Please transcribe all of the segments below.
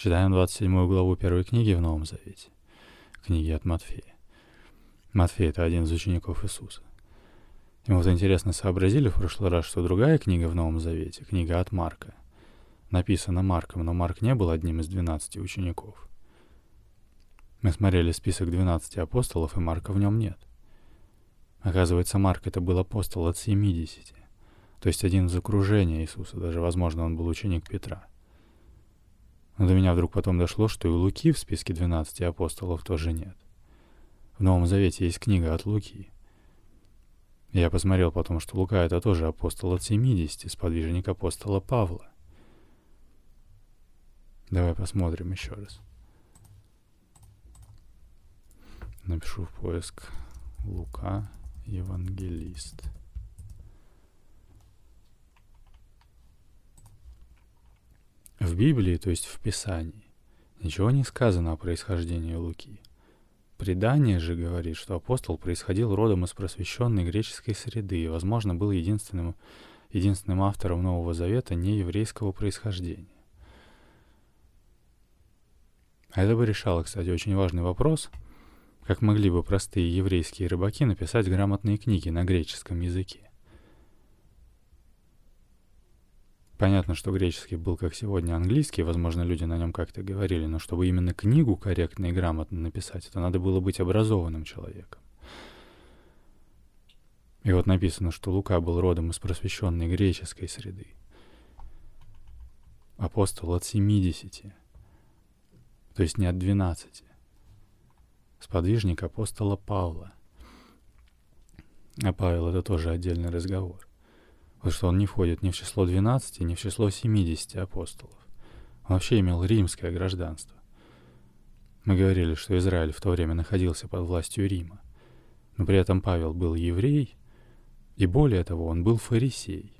Читаем 27 главу первой книги в Новом Завете. Книги от Матфея. Матфей — это один из учеников Иисуса. И вот интересно сообразили в прошлый раз, что другая книга в Новом Завете, книга от Марка, написана Марком, но Марк не был одним из 12 учеников. Мы смотрели список 12 апостолов, и Марка в нем нет. Оказывается, Марк это был апостол от 70, то есть один из окружения Иисуса, даже, возможно, он был ученик Петра. Но до меня вдруг потом дошло, что и Луки в списке 12 апостолов тоже нет. В Новом Завете есть книга от Луки. Я посмотрел потом, что Лука — это тоже апостол от 70, сподвижник апостола Павла. Давай посмотрим еще раз. Напишу в поиск Лука, евангелист. В Библии, то есть в Писании, ничего не сказано о происхождении Луки. Предание же говорит, что апостол происходил родом из просвещенной греческой среды и, возможно, был единственным, единственным автором Нового Завета нееврейского происхождения. А это бы решало, кстати, очень важный вопрос, как могли бы простые еврейские рыбаки написать грамотные книги на греческом языке. Понятно, что греческий был как сегодня английский, возможно, люди на нем как-то говорили, но чтобы именно книгу корректно и грамотно написать, это надо было быть образованным человеком. И вот написано, что Лука был родом из просвещенной греческой среды. Апостол от 70, то есть не от 12. Сподвижник апостола Павла. А Павел — это тоже отдельный разговор. Вот что он не входит ни в число 12, ни в число 70 апостолов. Он вообще имел римское гражданство. Мы говорили, что Израиль в то время находился под властью Рима. Но при этом Павел был еврей, и более того, он был фарисей.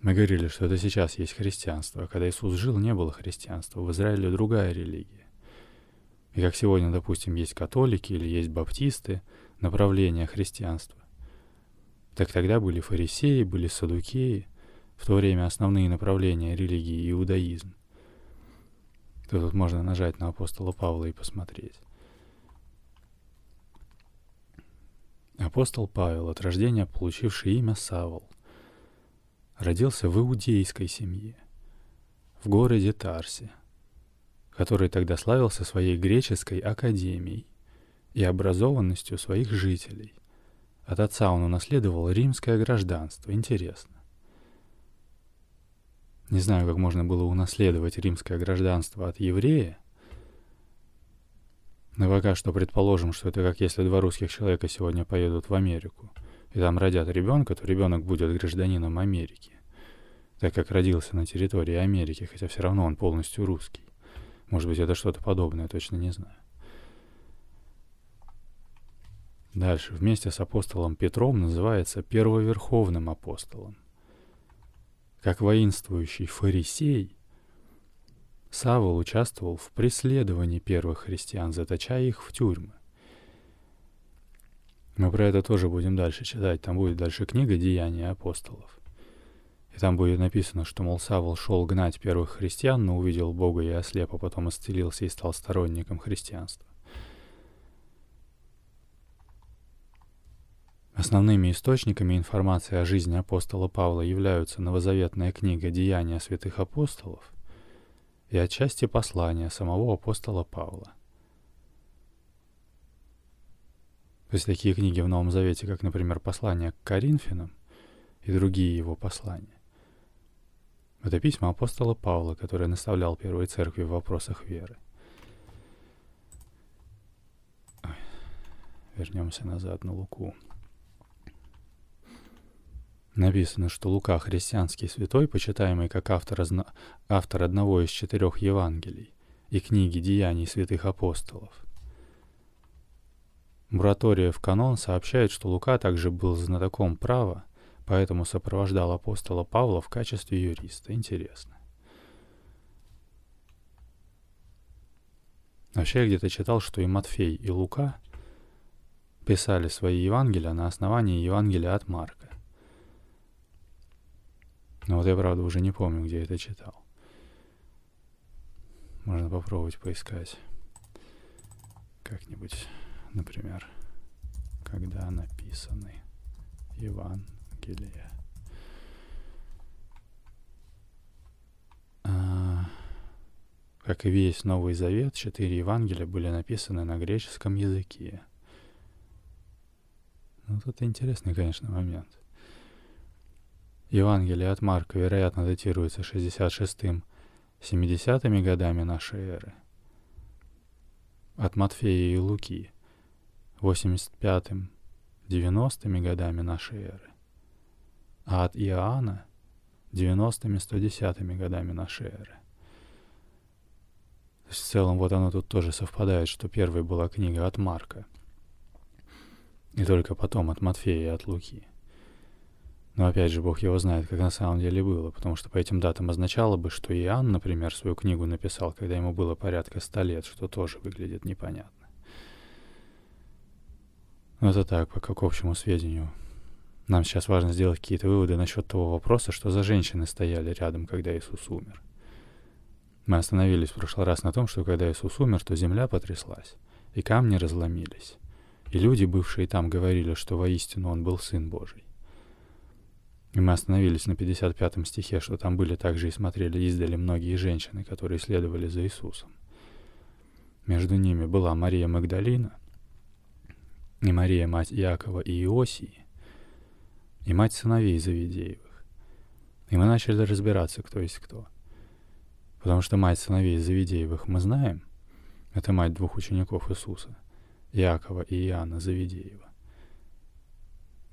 Мы говорили, что это сейчас есть христианство, а когда Иисус жил, не было христианства. В Израиле другая религия. И как сегодня, допустим, есть католики или есть баптисты, направление христианства. Так тогда были фарисеи, были садукеи, в то время основные направления религии иудаизм. То тут можно нажать на апостола Павла и посмотреть. Апостол Павел, от рождения получивший имя Савол, родился в иудейской семье, в городе Тарсе, который тогда славился своей греческой академией и образованностью своих жителей – от отца он унаследовал римское гражданство. Интересно. Не знаю, как можно было унаследовать римское гражданство от еврея, но пока что предположим, что это как если два русских человека сегодня поедут в Америку, и там родят ребенка, то ребенок будет гражданином Америки, так как родился на территории Америки, хотя все равно он полностью русский. Может быть, это что-то подобное, точно не знаю. Дальше, вместе с апостолом Петром называется первоверховным апостолом. Как воинствующий фарисей, Савол участвовал в преследовании первых христиан, заточая их в тюрьмы. Мы про это тоже будем дальше читать. Там будет дальше книга «Деяния апостолов». И там будет написано, что, мол, Савол шел гнать первых христиан, но увидел Бога и ослеп, а потом исцелился и стал сторонником христианства. Основными источниками информации о жизни апостола Павла являются новозаветная книга «Деяния святых апостолов» и отчасти послания самого апостола Павла. То есть такие книги в Новом Завете, как, например, послание к Коринфянам и другие его послания. Это письма апостола Павла, который наставлял Первой Церкви в вопросах веры. Вернемся назад на Луку. Написано, что Лука — христианский святой, почитаемый как автор, автор одного из четырех Евангелий и книги «Деяний святых апостолов». Муратория в канон сообщает, что Лука также был знатоком права, поэтому сопровождал апостола Павла в качестве юриста. Интересно. Вообще я где-то читал, что и Матфей, и Лука писали свои Евангелия на основании Евангелия от Марка. Но вот я, правда, уже не помню, где это читал. Можно попробовать поискать как-нибудь, например, когда написаны Евангелия. А, как и весь Новый Завет, четыре Евангелия были написаны на греческом языке. Ну, тут интересный, конечно, момент. Евангелие от Марка, вероятно, датируется 66-м 70-ми годами нашей эры. От Матфея и Луки 85-м 90-ми годами нашей эры. А от Иоанна 90-ми 110-ми годами нашей эры. В целом вот оно тут тоже совпадает, что первой была книга от Марка. И только потом от Матфея и от Луки. Но опять же, Бог его знает, как на самом деле было, потому что по этим датам означало бы, что Иоанн, например, свою книгу написал, когда ему было порядка ста лет, что тоже выглядит непонятно. Но это так, пока к общему сведению. Нам сейчас важно сделать какие-то выводы насчет того вопроса, что за женщины стояли рядом, когда Иисус умер. Мы остановились в прошлый раз на том, что когда Иисус умер, то земля потряслась, и камни разломились, и люди, бывшие там, говорили, что воистину Он был Сын Божий. И мы остановились на 55 стихе, что там были также и смотрели издали многие женщины, которые следовали за Иисусом. Между ними была Мария Магдалина, и Мария, мать Иакова и Иосии, и мать сыновей Завидеевых. И мы начали разбираться, кто есть кто. Потому что мать сыновей Завидеевых мы знаем, это мать двух учеников Иисуса, Иакова и Иоанна Завидеева.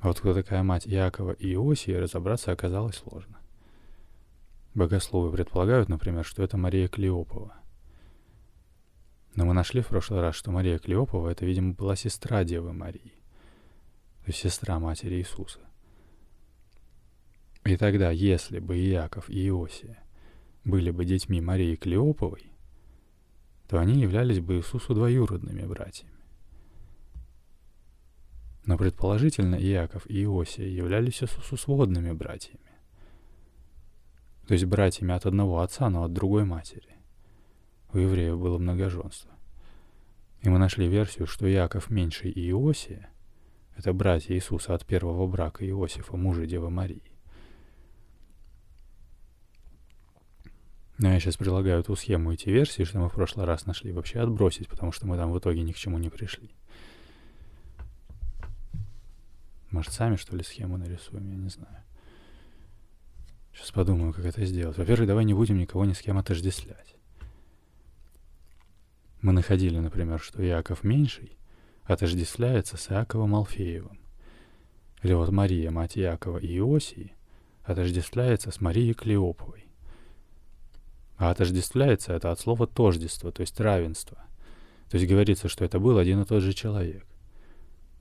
А вот кто такая мать Иакова и Иосии, разобраться оказалось сложно. Богословы предполагают, например, что это Мария Клеопова. Но мы нашли в прошлый раз, что Мария Клеопова — это, видимо, была сестра Девы Марии, то есть сестра матери Иисуса. И тогда, если бы Иаков и Иосия были бы детьми Марии Клеоповой, то они являлись бы Иисусу двоюродными братьями. Но предположительно Иаков и Иосия являлись Иисусу сводными братьями. То есть братьями от одного отца, но от другой матери. У евреев было многоженство. И мы нашли версию, что Иаков меньший и Иосия — это братья Иисуса от первого брака Иосифа, мужа Девы Марии. Но я сейчас предлагаю ту схему эти версии, что мы в прошлый раз нашли, вообще отбросить, потому что мы там в итоге ни к чему не пришли. Может, сами, что ли, схему нарисуем, я не знаю. Сейчас подумаю, как это сделать. Во-первых, давай не будем никого ни с кем отождествлять. Мы находили, например, что Иаков Меньший отождествляется с Иаковом Алфеевым. Или вот Мария, мать Иакова и Иосии, отождествляется с Марией Клеоповой. А отождествляется это от слова тождество, то есть равенство. То есть говорится, что это был один и тот же человек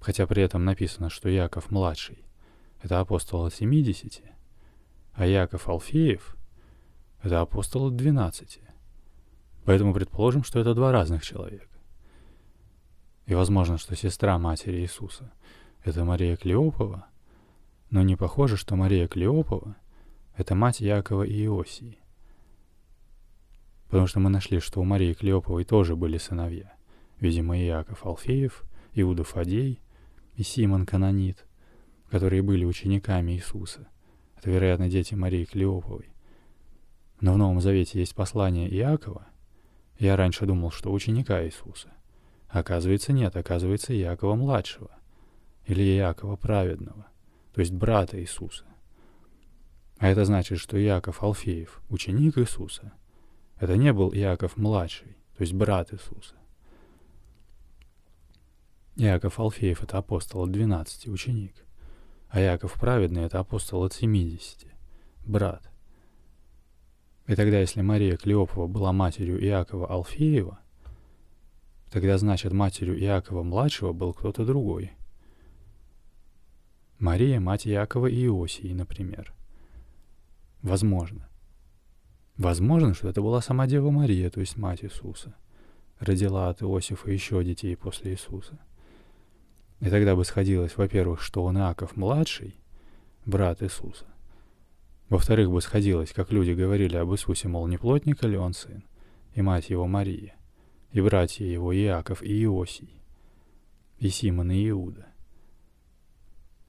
хотя при этом написано, что Яков младший — это апостол от 70, а Яков Алфеев — это апостол от 12. Поэтому предположим, что это два разных человека. И возможно, что сестра матери Иисуса — это Мария Клеопова, но не похоже, что Мария Клеопова — это мать Якова и Иосии. Потому что мы нашли, что у Марии Клеоповой тоже были сыновья. Видимо, Иаков Алфеев, Иуда Фадей и Симон Канонит, которые были учениками Иисуса. Это, вероятно, дети Марии Клеоповой. Но в Новом Завете есть послание Иакова. Я раньше думал, что ученика Иисуса. Оказывается, нет, оказывается, Иакова младшего. Или Иакова праведного, то есть брата Иисуса. А это значит, что Иаков Алфеев, ученик Иисуса, это не был Иаков младший, то есть брат Иисуса. Иаков Алфеев — это апостол от 12, ученик. А Иаков Праведный — это апостол от 70, брат. И тогда, если Мария Клеопова была матерью Иакова Алфеева, тогда, значит, матерью Иакова-младшего был кто-то другой. Мария — мать Иакова и Иосии, например. Возможно. Возможно, что это была сама Дева Мария, то есть мать Иисуса. Родила от Иосифа еще детей после Иисуса — и тогда бы сходилось, во-первых, что он Иаков младший, брат Иисуса. Во-вторых, бы сходилось, как люди говорили об Иисусе, мол, не плотника ли он сын, и мать его Мария, и братья его Иаков и Иосий, и Симон и Иуда.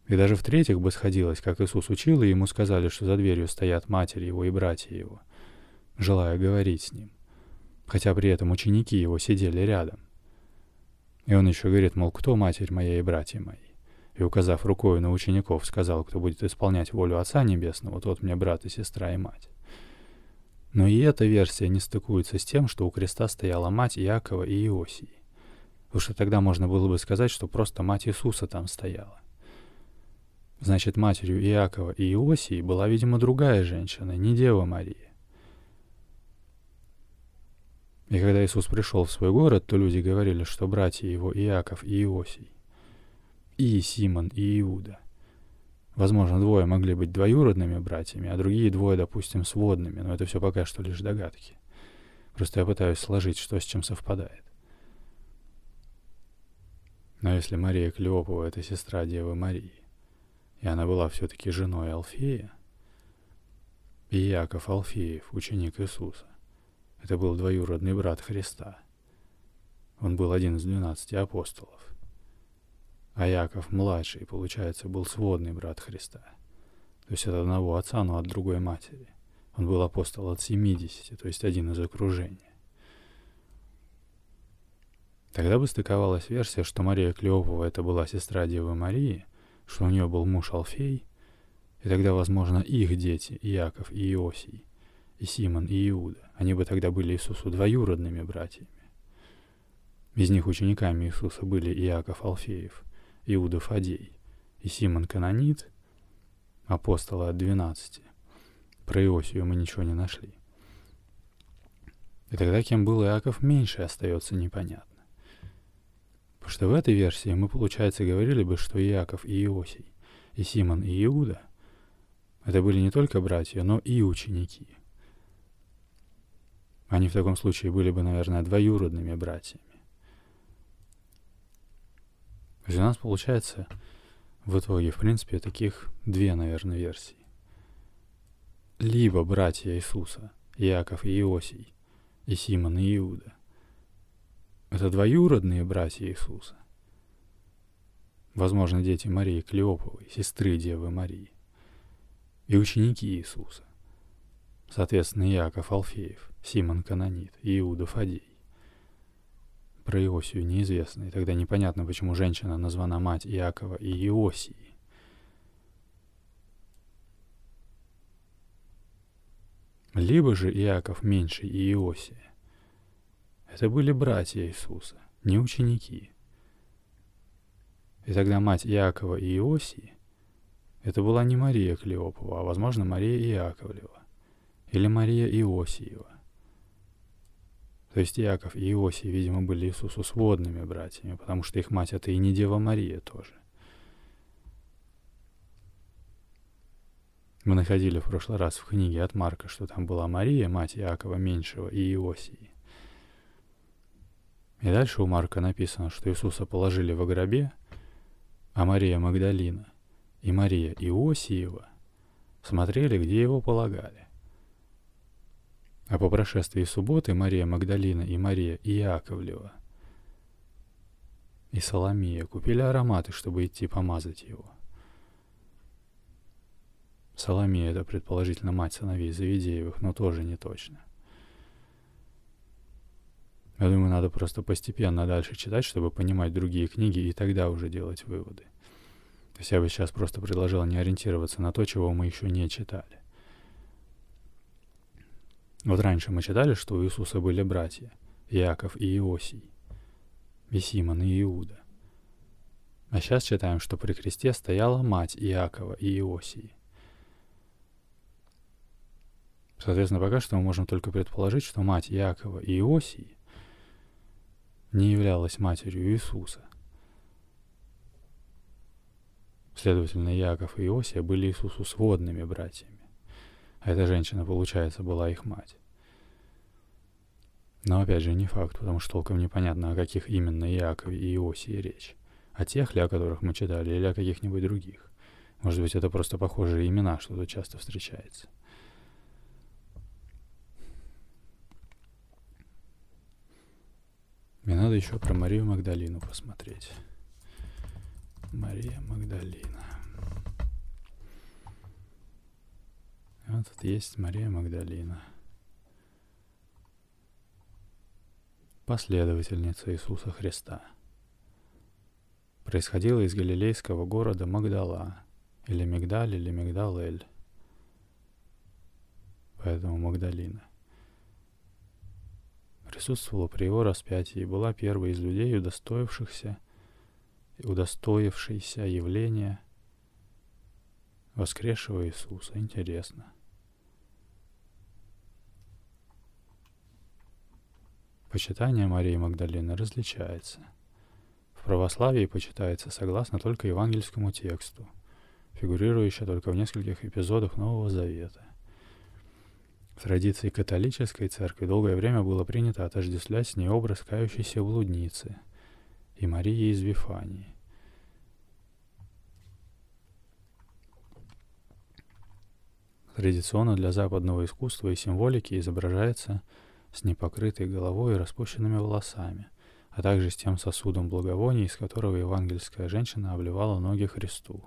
И даже в-третьих бы сходилось, как Иисус учил, и ему сказали, что за дверью стоят матери его и братья его, желая говорить с ним, хотя при этом ученики его сидели рядом. И он еще говорит, мол, кто матерь моя и братья мои? И, указав рукой на учеников, сказал, кто будет исполнять волю Отца Небесного, тот мне брат и сестра и мать. Но и эта версия не стыкуется с тем, что у креста стояла мать Иакова и Иосии. Потому что тогда можно было бы сказать, что просто мать Иисуса там стояла. Значит, матерью Иакова и Иосии была, видимо, другая женщина, не Дева Мария. И когда Иисус пришел в свой город, то люди говорили, что братья его Иаков и Иосий, и Симон и Иуда. Возможно, двое могли быть двоюродными братьями, а другие двое, допустим, сводными, но это все пока что лишь догадки. Просто я пытаюсь сложить, что с чем совпадает. Но если Мария Клеопова — это сестра Девы Марии, и она была все-таки женой Алфея, и Яков Алфеев, ученик Иисуса, это был двоюродный брат Христа. Он был один из двенадцати апостолов. А Яков младший, получается, был сводный брат Христа. То есть от одного отца, но от другой матери. Он был апостол от семидесяти, то есть один из окружения. Тогда бы стыковалась версия, что Мария Клеопова это была сестра Девы Марии, что у нее был муж Алфей, и тогда, возможно, их дети, Иаков и Иосий, и Симон и Иуда, они бы тогда были Иисусу двоюродными братьями. Из них учениками Иисуса были Иаков Алфеев, Иуда Фадей и Симон Канонит, апостола от двенадцати. Про Иосию мы ничего не нашли. И тогда кем был Иаков меньше остается непонятно. Потому что в этой версии мы, получается, говорили бы, что Иаков и Иосий, и Симон и Иуда — это были не только братья, но и ученики — они в таком случае были бы, наверное, двоюродными братьями. То есть у нас получается в итоге, в принципе, таких две, наверное, версии. Либо братья Иисуса, Иаков и Иосий, и Симон и Иуда. Это двоюродные братья Иисуса. Возможно, дети Марии Клеоповой, сестры Девы Марии. И ученики Иисуса. Соответственно, Иаков Алфеев – Симон Канонит и Иуда Фадей. Про Иосию неизвестно, и тогда непонятно, почему женщина названа мать Иакова и Иосии. Либо же Иаков меньший и Иосия. Это были братья Иисуса, не ученики. И тогда мать Иакова и Иосии — это была не Мария Клеопова, а, возможно, Мария Иаковлева или Мария Иосиева. То есть Иаков и Иосий, видимо, были Иисусу сводными братьями, потому что их мать это и не Дева Мария тоже. Мы находили в прошлый раз в книге от Марка, что там была Мария, мать Иакова Меньшего и Иосии. И дальше у Марка написано, что Иисуса положили во гробе, а Мария Магдалина и Мария Иосиева смотрели, где его полагали. А по прошествии субботы Мария Магдалина и Мария Иаковлева и Соломия купили ароматы, чтобы идти помазать его. Соломия — это, предположительно, мать сыновей Завидеевых, но тоже не точно. Я думаю, надо просто постепенно дальше читать, чтобы понимать другие книги и тогда уже делать выводы. То есть я бы сейчас просто предложил не ориентироваться на то, чего мы еще не читали. Вот раньше мы читали, что у Иисуса были братья Иаков и Иосий, и Симон и Иуда. А сейчас читаем, что при кресте стояла мать Иакова и Иосии. Соответственно, пока что мы можем только предположить, что мать Иакова и Иосии не являлась матерью Иисуса. Следовательно, Иаков и Иосия были Иисусу сводными братьями. Эта женщина, получается, была их мать. Но опять же не факт, потому что толком непонятно, о каких именно Иакове и Иосии речь. О тех ли, о которых мы читали, или о каких-нибудь других. Может быть, это просто похожие имена, что тут часто встречается. Мне надо еще про Марию Магдалину посмотреть. Мария Магдалина. Вот тут есть Мария Магдалина. Последовательница Иисуса Христа. Происходила из галилейского города Магдала, или Мигдаль, или Мигдал-Эль. Поэтому Магдалина. Присутствовала при его распятии и была первой из людей, удостоившихся удостоившейся явления воскресшего Иисуса. Интересно. Почитание Марии Магдалины различается. В православии почитается согласно только евангельскому тексту, фигурирующее только в нескольких эпизодах Нового Завета. В традиции католической церкви долгое время было принято отождествлять с ней образ кающейся блудницы – и Марии из Вифании. Традиционно для западного искусства и символики изображается с непокрытой головой и распущенными волосами, а также с тем сосудом благовоний, из которого евангельская женщина обливала ноги Христу.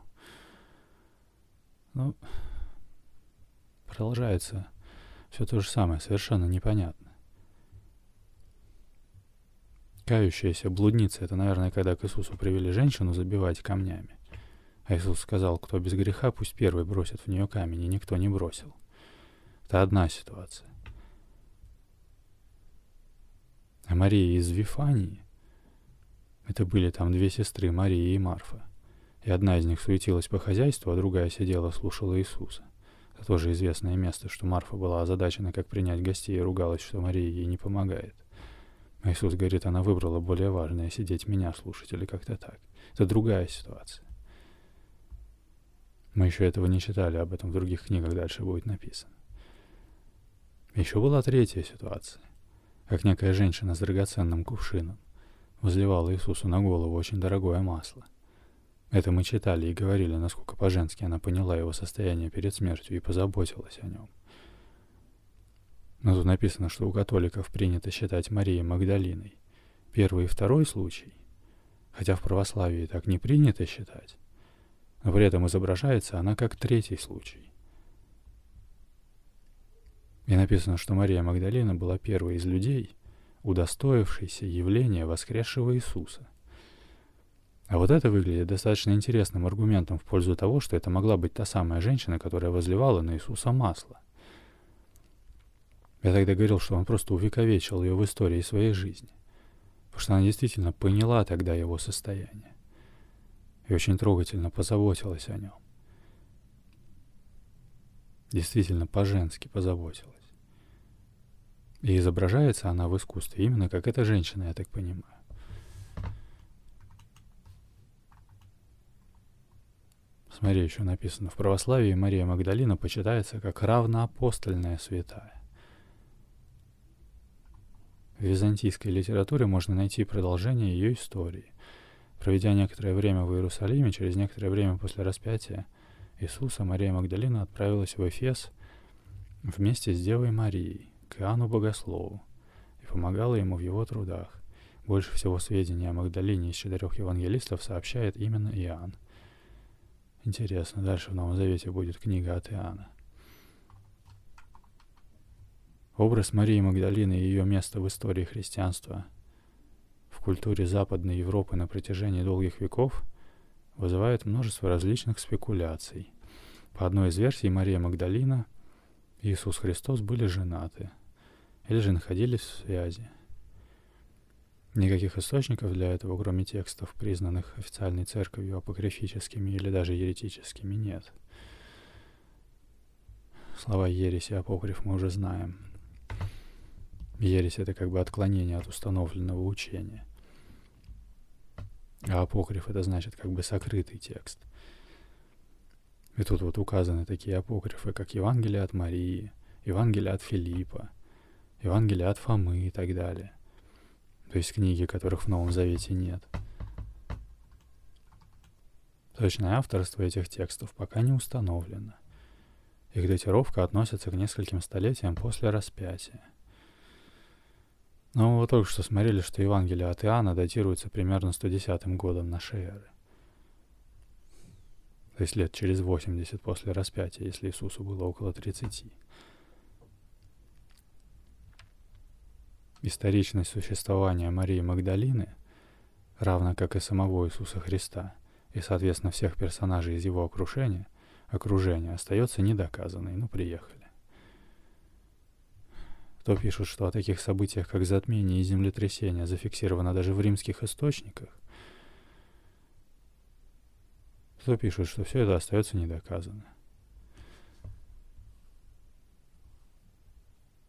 Ну, продолжается все то же самое, совершенно непонятно. Кающаяся блудница — это, наверное, когда к Иисусу привели женщину забивать камнями. А Иисус сказал, кто без греха, пусть первый бросит в нее камень, и никто не бросил. Это одна ситуация. А Мария из Вифании, это были там две сестры, Мария и Марфа. И одна из них суетилась по хозяйству, а другая сидела, слушала Иисуса. Это тоже известное место, что Марфа была озадачена, как принять гостей, и ругалась, что Мария ей не помогает. А Иисус говорит, она выбрала более важное, сидеть меня слушать или как-то так. Это другая ситуация. Мы еще этого не читали, об этом в других книгах дальше будет написано. Еще была третья ситуация, как некая женщина с драгоценным кувшином возливала Иисусу на голову очень дорогое масло. Это мы читали и говорили, насколько по-женски она поняла его состояние перед смертью и позаботилась о нем. Но тут написано, что у католиков принято считать Марией Магдалиной. Первый и второй случай, хотя в православии так не принято считать, но при этом изображается она как третий случай. И написано, что Мария Магдалина была первой из людей, удостоившейся явления воскресшего Иисуса. А вот это выглядит достаточно интересным аргументом в пользу того, что это могла быть та самая женщина, которая возливала на Иисуса масло. Я тогда говорил, что он просто увековечил ее в истории своей жизни. Потому что она действительно поняла тогда его состояние. И очень трогательно позаботилась о нем. Действительно по-женски позаботилась. И изображается она в искусстве именно как эта женщина, я так понимаю. Смотри, еще написано, в православии Мария Магдалина почитается как равноапостольная святая. В византийской литературе можно найти продолжение ее истории. Проведя некоторое время в Иерусалиме, через некоторое время после распятия Иисуса, Мария Магдалина отправилась в Эфес вместе с Девой Марией к Иоанну Богослову и помогала ему в его трудах. Больше всего сведений о Магдалине из четырех евангелистов сообщает именно Иоанн. Интересно, дальше в Новом Завете будет книга от Иоанна. Образ Марии Магдалины и ее место в истории христианства в культуре Западной Европы на протяжении долгих веков вызывает множество различных спекуляций. По одной из версий, Мария Магдалина и Иисус Христос были женаты или же находились в связи. Никаких источников для этого, кроме текстов, признанных официальной церковью апокрифическими или даже еретическими, нет. Слова ереси и апокриф мы уже знаем. Ересь — это как бы отклонение от установленного учения. А апокриф — это значит как бы сокрытый текст. И тут вот указаны такие апокрифы, как Евангелие от Марии, Евангелие от Филиппа, Евангелие от Фомы и так далее. То есть книги, которых в Новом Завете нет. Точное авторство этих текстов пока не установлено. Их датировка относится к нескольким столетиям после распятия — Но вы только что смотрели, что Евангелие от Иоанна датируется примерно 110 годом нашей эры. То есть лет через 80 после распятия, если Иисусу было около 30. Историчность существования Марии Магдалины, равно как и самого Иисуса Христа, и, соответственно, всех персонажей из его окружения, окружения остается недоказанной. Ну, приехали. То пишут, что о таких событиях, как затмение и землетрясение, зафиксировано даже в римских источниках. Кто пишут, что все это остается недоказанно.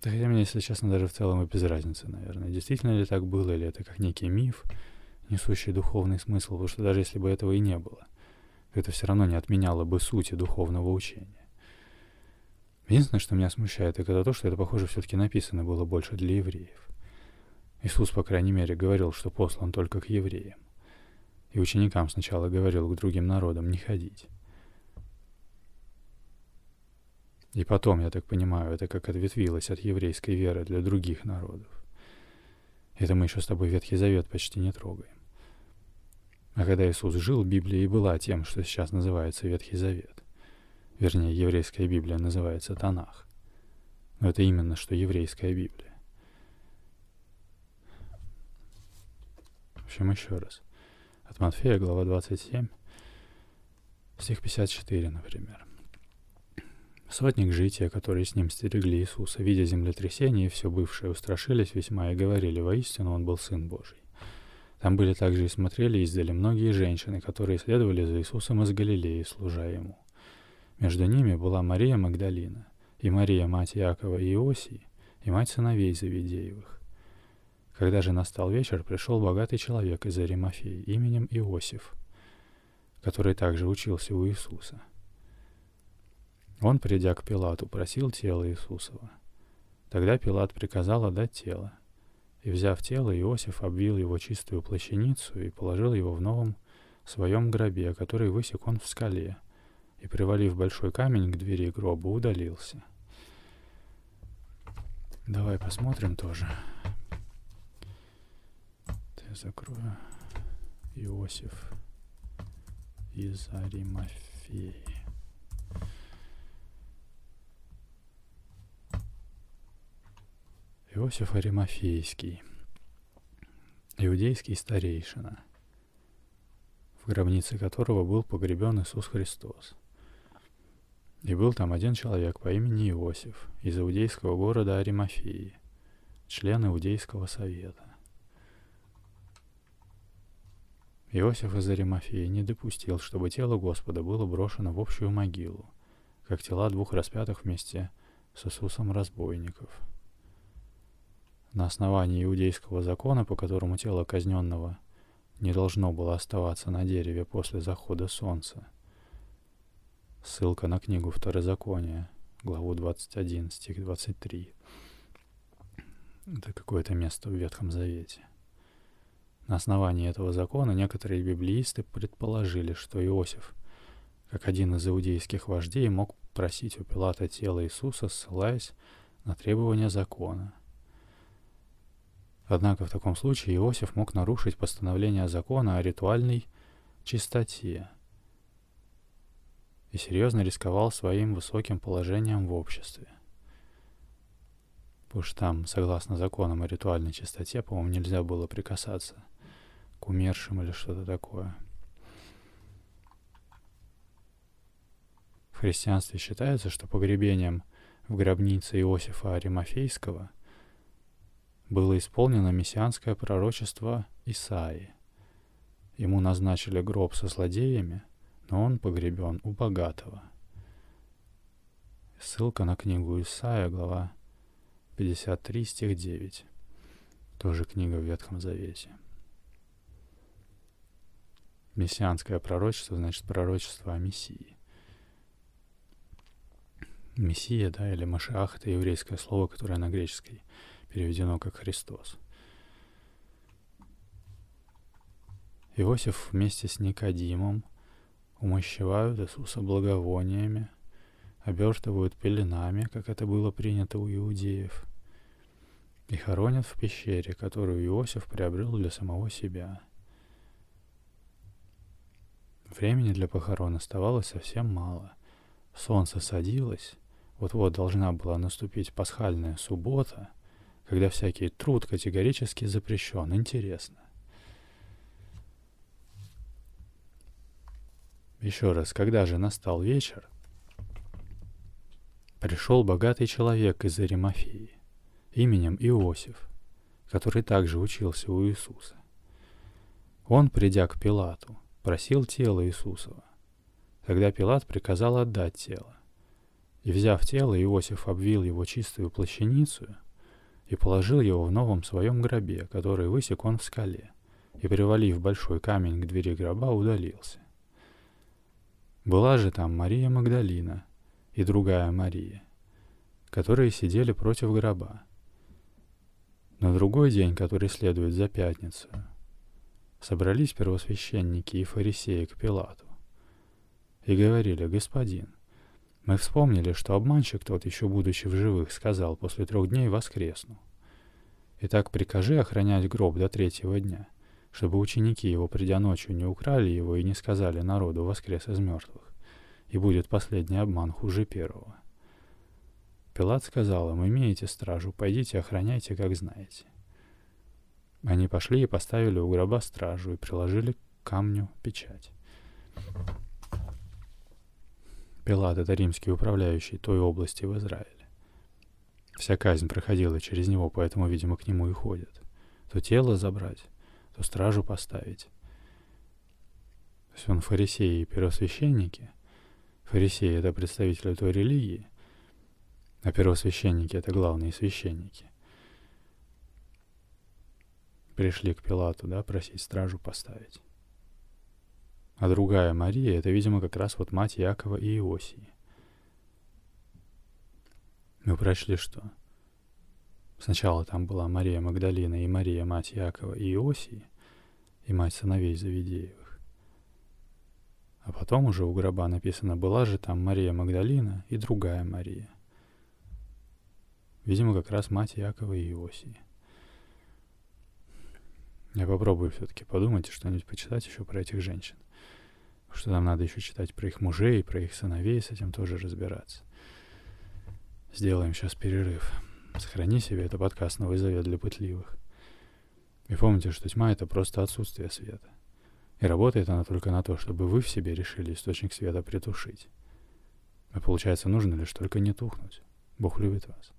Хотя мне, если честно, даже в целом и без разницы, наверное. Действительно ли так было, или это как некий миф, несущий духовный смысл, потому что даже если бы этого и не было, то это все равно не отменяло бы сути духовного учения. Единственное, что меня смущает, это то, что это, похоже, все-таки написано было больше для евреев. Иисус, по крайней мере, говорил, что послан только к евреям. И ученикам сначала говорил к другим народам не ходить. И потом, я так понимаю, это как ответвилось от еврейской веры для других народов. Это мы еще с тобой Ветхий Завет почти не трогаем. А когда Иисус жил, Библия и была тем, что сейчас называется Ветхий Завет. Вернее, еврейская Библия называется Танах. Но это именно что еврейская Библия. В общем, еще раз. От Матфея, глава 27, стих 54, например. Сотник жития, которые с ним стерегли Иисуса, видя землетрясение и все бывшее, устрашились весьма и говорили, воистину он был Сын Божий. Там были также и смотрели издали многие женщины, которые следовали за Иисусом из Галилеи, служа Ему. Между ними была Мария Магдалина, и Мария, мать Якова и Иосии, и мать сыновей Завидеевых. Когда же настал вечер, пришел богатый человек из Аримафеи именем Иосиф, который также учился у Иисуса. Он, придя к Пилату, просил тело Иисусова. Тогда Пилат приказал отдать тело. И, взяв тело, Иосиф обвил его чистую плащаницу и положил его в новом своем гробе, который высек он в скале, и, привалив большой камень к двери гроба, удалился. Давай посмотрим тоже. Я закрою. Иосиф из Аримафеи. Иосиф Аримафейский, иудейский старейшина, в гробнице которого был погребен Иисус Христос. И был там один человек по имени Иосиф из иудейского города Аримафии, член иудейского совета. Иосиф из Аримафии не допустил, чтобы тело Господа было брошено в общую могилу, как тела двух распятых вместе с Иисусом разбойников – на основании иудейского закона, по которому тело казненного не должно было оставаться на дереве после захода солнца. Ссылка на книгу Второзакония, главу 21, стих 23. Это какое-то место в Ветхом Завете. На основании этого закона некоторые библеисты предположили, что Иосиф, как один из иудейских вождей, мог просить у Пилата тело Иисуса, ссылаясь на требования закона – Однако в таком случае Иосиф мог нарушить постановление закона о ритуальной чистоте и серьезно рисковал своим высоким положением в обществе. Что там, согласно законам о ритуальной чистоте, по-моему, нельзя было прикасаться к умершим или что-то такое. В христианстве считается, что погребением в гробнице Иосифа Аримафейского – было исполнено мессианское пророчество Исаии. Ему назначили гроб со злодеями, но он погребен у богатого. Ссылка на книгу Исаия, глава 53, стих 9. Тоже книга в Ветхом Завете. Мессианское пророчество значит пророчество о Мессии. Мессия, да, или Машиах — это еврейское слово, которое на греческой переведено как Христос. Иосиф вместе с Никодимом умощевают Иисуса благовониями, обертывают пеленами, как это было принято у иудеев, и хоронят в пещере, которую Иосиф приобрел для самого себя. Времени для похорон оставалось совсем мало. Солнце садилось, вот-вот должна была наступить пасхальная суббота, когда всякий труд категорически запрещен. Интересно. Еще раз, когда же настал вечер, пришел богатый человек из Аримафии именем Иосиф, который также учился у Иисуса. Он, придя к Пилату, просил тело Иисусова. Тогда Пилат приказал отдать тело. И, взяв тело, Иосиф обвил его чистую плащаницу и положил его в новом своем гробе, который высек он в скале, и, привалив большой камень к двери гроба, удалился. Была же там Мария Магдалина и другая Мария, которые сидели против гроба. На другой день, который следует за пятницу, собрались первосвященники и фарисеи к Пилату и говорили, «Господин, мы вспомнили, что обманщик тот, еще будучи в живых, сказал, после трех дней воскресну. Итак, прикажи охранять гроб до третьего дня, чтобы ученики его, придя ночью, не украли его и не сказали народу воскрес из мертвых, и будет последний обман хуже первого». Пилат сказал им, имеете стражу, пойдите охраняйте, как знаете. Они пошли и поставили у гроба стражу и приложили к камню печать. Пилат — это римский управляющий той области в Израиле. Вся казнь проходила через него, поэтому, видимо, к нему и ходят. То тело забрать, то стражу поставить. То есть он фарисеи и первосвященники. Фарисеи — это представители той религии — а первосвященники — это главные священники. Пришли к Пилату, да, просить стражу поставить. А другая Мария — это, видимо, как раз вот мать Якова и Иосии. Мы прочли, что сначала там была Мария Магдалина и Мария, мать Якова и Иосии, и мать сыновей Завидеевых. А потом уже у гроба написано, была же там Мария Магдалина и другая Мария — Видимо, как раз мать Якова и Иосии. Я попробую все-таки подумать и что-нибудь почитать еще про этих женщин. Что нам надо еще читать про их мужей, про их сыновей, с этим тоже разбираться. Сделаем сейчас перерыв. Сохрани себе это подкаст «Новый завет для пытливых». И помните, что тьма — это просто отсутствие света. И работает она только на то, чтобы вы в себе решили источник света притушить. А получается, нужно лишь только не тухнуть. Бог любит вас.